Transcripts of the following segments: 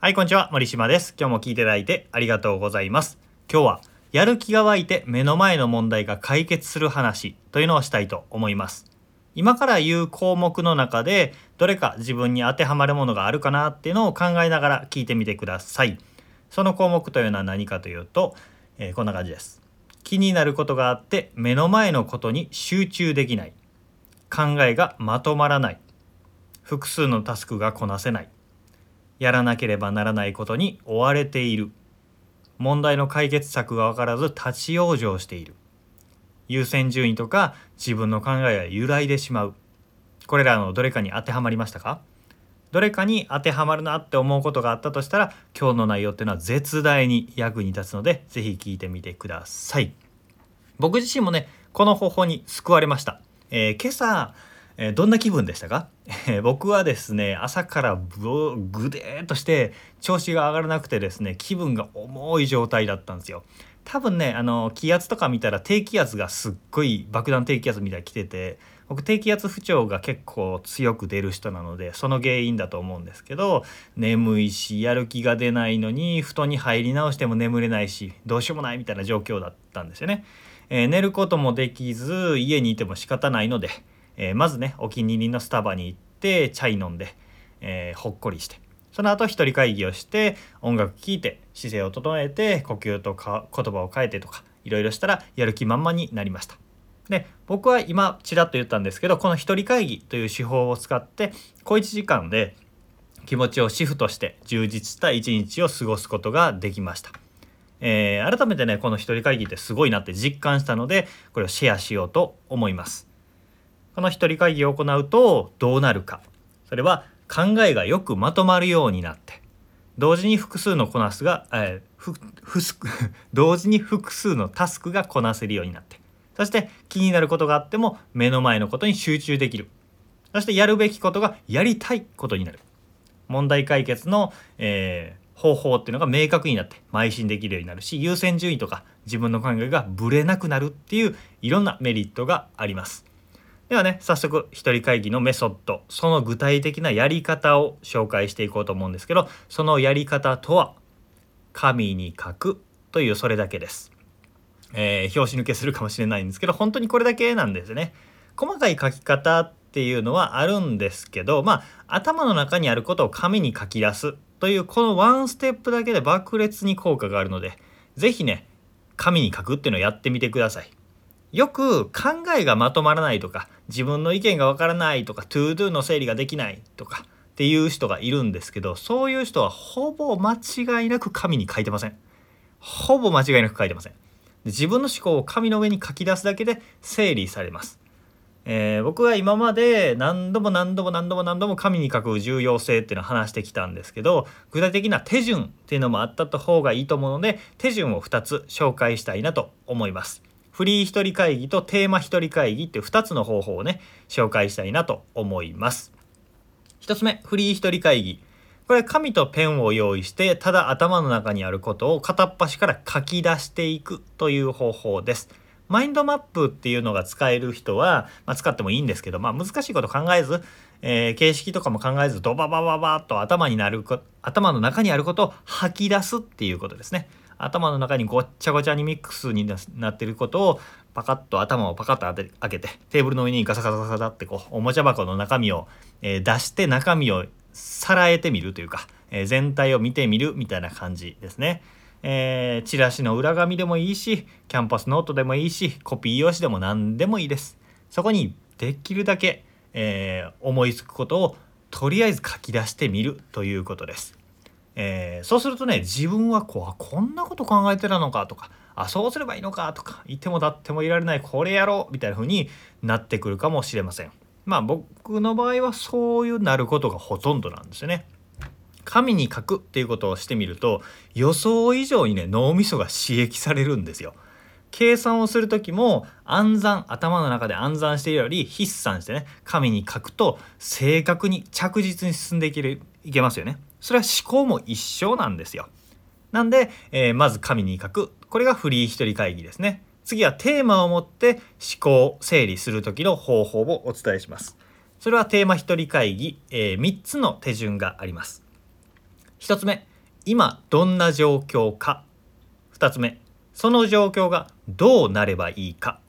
はい、こんにちは。森島です。今日も聞いていただいてありがとうございます。今日は、やる気が湧いて目の前の問題が解決する話というのをしたいと思います。今から言う項目の中で、どれか自分に当てはまるものがあるかなっていうのを考えながら聞いてみてください。その項目というのは何かというと、えーこんな感じです。気になることがあって目の前のことに集中できない。考えがまとまらない。複数のタスクがこなせない。やらなければならないことに追われている。問題の解決策が分からず立ち往生している。優先順位とか自分の考えが揺らいでしまう。これらのどれかに当てはまりましたか？どれかに当てはまるなって思うことがあったとしたら今日の内容っていうのは絶大に役に立つので是非聞いてみてください。僕自身もねこの方法に救われました、えー今朝えーどんな気分でしたか、えー僕はですね朝からぶぐでーっとして調子が上がらなくてですね気分が重い状態だったんですよ多分ねあの気圧とか見たら低気圧がすっごい爆弾低気圧みたいに来てて僕低気圧不調が結構強く出る人なのでその原因だと思うんですけど眠いしやる気が出ないのに布団に入り直しても眠れないしどうしようもないみたいな状況だったんですよね。えー寝ることもできず家にいても仕方ないので、えーまずねお気に入りのスタバに行ってチャイ飲んで、えーほっこりしてその後一人会議をして音楽聴いて姿勢を整えて呼吸とか言葉を変えてとかいろいろしたらやる気満々になりました。で僕は今ちらっと言ったんですけどこの一人会議という手法を使って小1時間で気持ちをシフトして充実した一日を過ごすことができました。えー改めてねこの一人会議ってすごいなって実感したのでこれをシェアしようと思います。この一人会議を行うとどうなるか。それは考えがよくまとまるようになって。同時に複数のこなすが、えーふふ 同時に複数のタスクがこなせるようになって。そして気になることがあっても目の前のことに集中できる。そしてやるべきことがやりたいことになる。問題解決の、えー方法っていうのが明確になって邁進できるようになるし優先順位とか自分の考えがぶれなくなるっていういろんなメリットがあります。ではね早速一人会議のメソッドその具体的なやり方を紹介していこうと思うんですけどそのやり方とは紙に書くというそれだけです。えー、拍子抜けするかもしれないんですけど本当にこれだけなんですね。細かい書き方っていうのはあるんですけどまあ頭の中にあることを紙に書き出すというこのワンステップだけで爆裂に効果があるので是非ね紙に書くっていうのをやってみてください。よく考えがまとまらないとか自分の意見がわからないとか ToDo の整理ができないとかっていう人がいるんですけどそういう人はほぼ間違いなく紙に書いてません。ほぼ間違いなく書いてません。自分の思考を紙の上に書き出すだけで整理されます。えー僕は今まで何度も何度も何度も何度も紙に書く重要性っていうのを話してきたんですけど具体的な手順っていうのもあった方がいいと思うので手順を2つ紹介したいなと思います。フリー一人会議とテーマ一人会議って2つの方法をね紹介したいなと思います。1つ目フリー一人会議これ紙とペンを用意してただ頭の中にあることを片っ端から書き出していくという方法です。マインドマップっていうのが使える人は、まあ、使ってもいいんですけど、まあ、難しいこと考えず、えー形式とかも考えずドババババッと頭になるこ頭の中にあることを吐き出すっていうことですね。頭の中にごっちゃごちゃにミックスになってることをパカッと頭をパカッと開けてテーブルの上にガサガサガサってこうおもちゃ箱の中身を、え出して中身をさらえてみるというか、え全体を見てみるみたいな感じですね。えーチラシの裏紙でもいいしキャンパスノートでもいいしコピー用紙でも何でもいいです。そこにできるだけ、えー思いつくことをとりあえず書き出してみるということです。えーそうするとね自分はこうこんなこと考えてたのかとかあそうすればいいのかとかいても立ってもいられないこれやろうみたいな風になってくるかもしれません。まあ僕の場合はそういうなることがほとんどなんですよね。紙に書くっていうことをしてみると予想以上にね脳みそが刺激されるんですよ。計算をする時も暗算頭の中で暗算しているより筆算してね紙に書くと正確に着実に進んでいけるいけますよね。それは思考も一緒なんですよ。なんで、えーまず紙に書くこれがフリー一人会議ですね。次はテーマを持って思考整理する時の方法をお伝えします。それはテーマ一人会議、え3つの手順があります。1つ目今どんな状況か2つ目その状況がどうなればいいか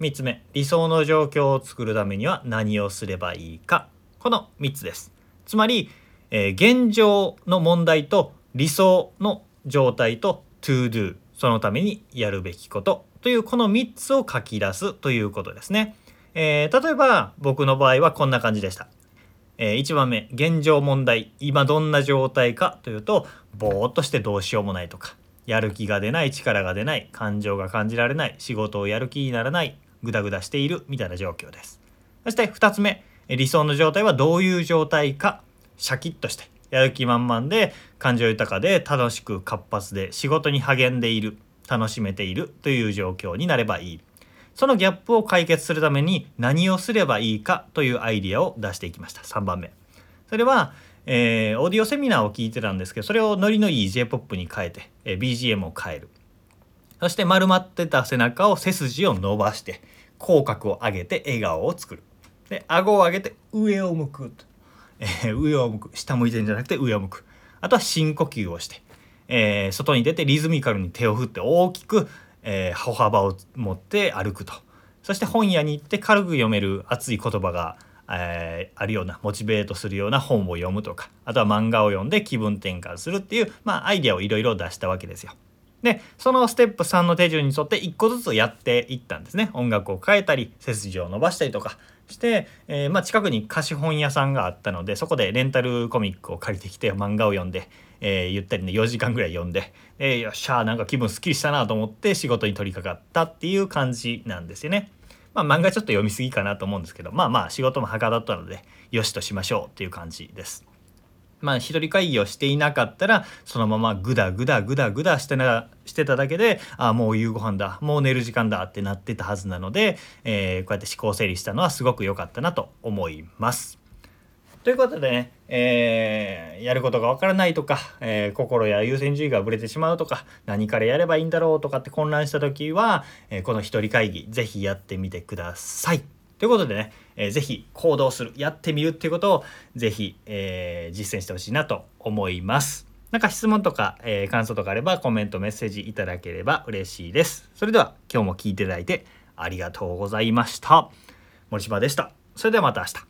3つ目理想の状況を作るためには何をすればいいかこの3つですつまり、えー、現状の問題と理想の状態と to do そのためにやるべきことというこの3つを書き出すということですね、えー、例えば僕の場合はこんな感じでした。えー、1番目現状問題今どんな状態かというとぼーっとしてどうしようもないとかやる気が出ない力が出ない感情が感じられない仕事をやる気にならないグダグダしているみたいな状況です。そして2つ目理想の状態はどういう状態かシャキッとしてやる気満々で感情豊かで楽しく活発で仕事に励んでいる楽しめているという状況になればいい。そのギャップを解決するために何をすればいいかというアイディアを出していきました。3番目。それは、えー、オーディオセミナーを聞いてたんですけどそれをノリのいい J-POP に変えて、えー、BGM を変える。そして丸まってた背中を背筋を伸ばして口角を上げて笑顔を作る。で顎を上げて上を向くと、えー、上を向く下向いてるんじゃなくて上を向く。あとは深呼吸をして、えー、外に出てリズミカルに手を振って大きくえー、歩幅を持って歩くと。そして本屋に行って軽く読める熱い言葉が、えー、あるようなモチベートするような本を読むとか。あとは漫画を読んで気分転換するっていう、まあ、アイデアをいろいろ出したわけですよ。でそのステップ3の手順に沿って1個ずつやっていったんですね音楽を変えたり背筋を伸ばしたりとかして、えー、まあ、近くに貸本屋さんがあったのでそこでレンタルコミックを借りてきて漫画を読んでえー、ゆったりね4時間ぐらい読んで、えー、よっしゃーなんか気分すっきりしたなと思って仕事に取り掛かったっていう感じなんですよね。まあ漫画ちょっと読みすぎかなと思うんですけどまあまあ仕事もはかどったのでよしとしましょうっていう感じです。まあ一人会議をしていなかったらそのままグダグダグダグダしてなしてただけでああもう夕ご飯だもう寝る時間だってなってたはずなので、えー、こうやって思考整理したのはすごく良かったなと思います。ということでね、えー、やることがわからないとか、えー、心や優先順位がぶれてしまうとか何からやればいいんだろうとかって混乱した時は、えー、この一人会議是非やってみてください。ということでね、えー、ぜひ行動するやってみるっていうことをぜひ、えー、実践してほしいなと思います。なんか質問とか、えー、感想とかあればコメントメッセージいただければ嬉しいです。それでは今日も聞いていただいてありがとうございました。森島でした。それではまた明日。